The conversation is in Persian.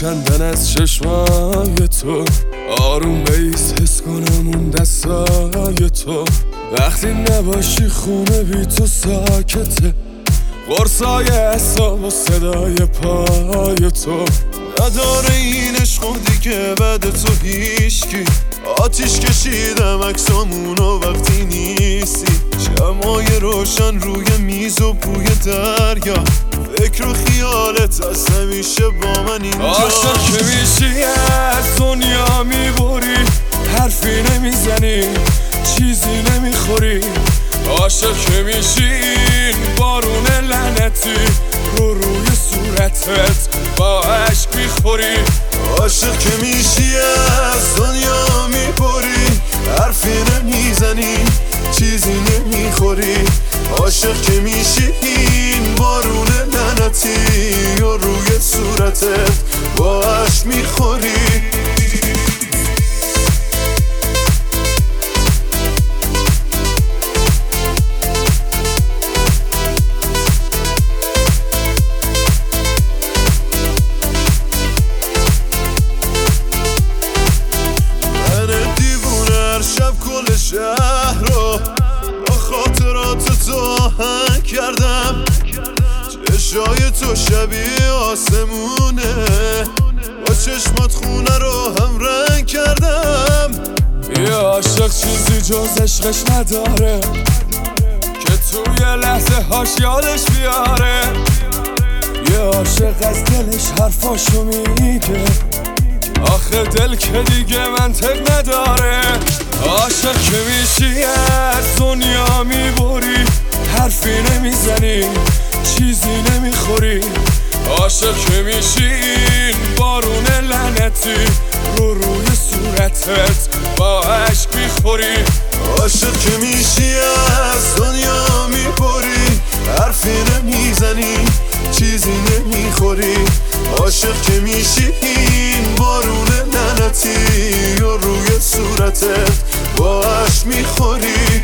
کندن از چشمای تو. آروم بیس حس کنم اون دستای تو. وقتی نباشی خونه بی تو ساکته. قرصای اصاب و صدای پای تو. نداره این عشق دیگه بعد تو هیشکی آتیش کشیدم اکسامونو وقتی نیستی. شمای روشن روی میز و بوی دریا. فکر و خیالت از همیشه با من اینجا. عاشق که میشی از دنیا می‌بری. حرفی نمی‌زنی چیزی نمی‌خوری. عاشق که میشی بارون لعنتی. رو روی صورتت با عشق می‌خوری. عاشق که میشی از دنیا می‌بری. حرفی نمی‌زنی نمی‌خوری عاشق که میشی این بارون لعنتی و روی صورتت با عشق می‌خوری. آهنگ کردم. چشای تو شبیه آسمونه. با چشمات خونه رو هم رنگ کردم. یه عاشق چیزی جز عشقش نداره. که توی لحظه هاش یادش بیاره. یه عاشق از دلش حرفاشو میگه. آخه دل که دیگه منطق نداره. عاشق که میشی از دنیا می‌بری حرفی نمی‌زنی چیزی نمی‌خوری. عاشق که میشی بارون لعنتی رو روی صورتت با عشق می‌خوری. عاشق که میشی از دنیا میپری. حرفی نمی‌زنی چیزی نمی‌خوری. عاشق که میشی این بارون لعنتی و روی صورتت با عشق می‌خوری.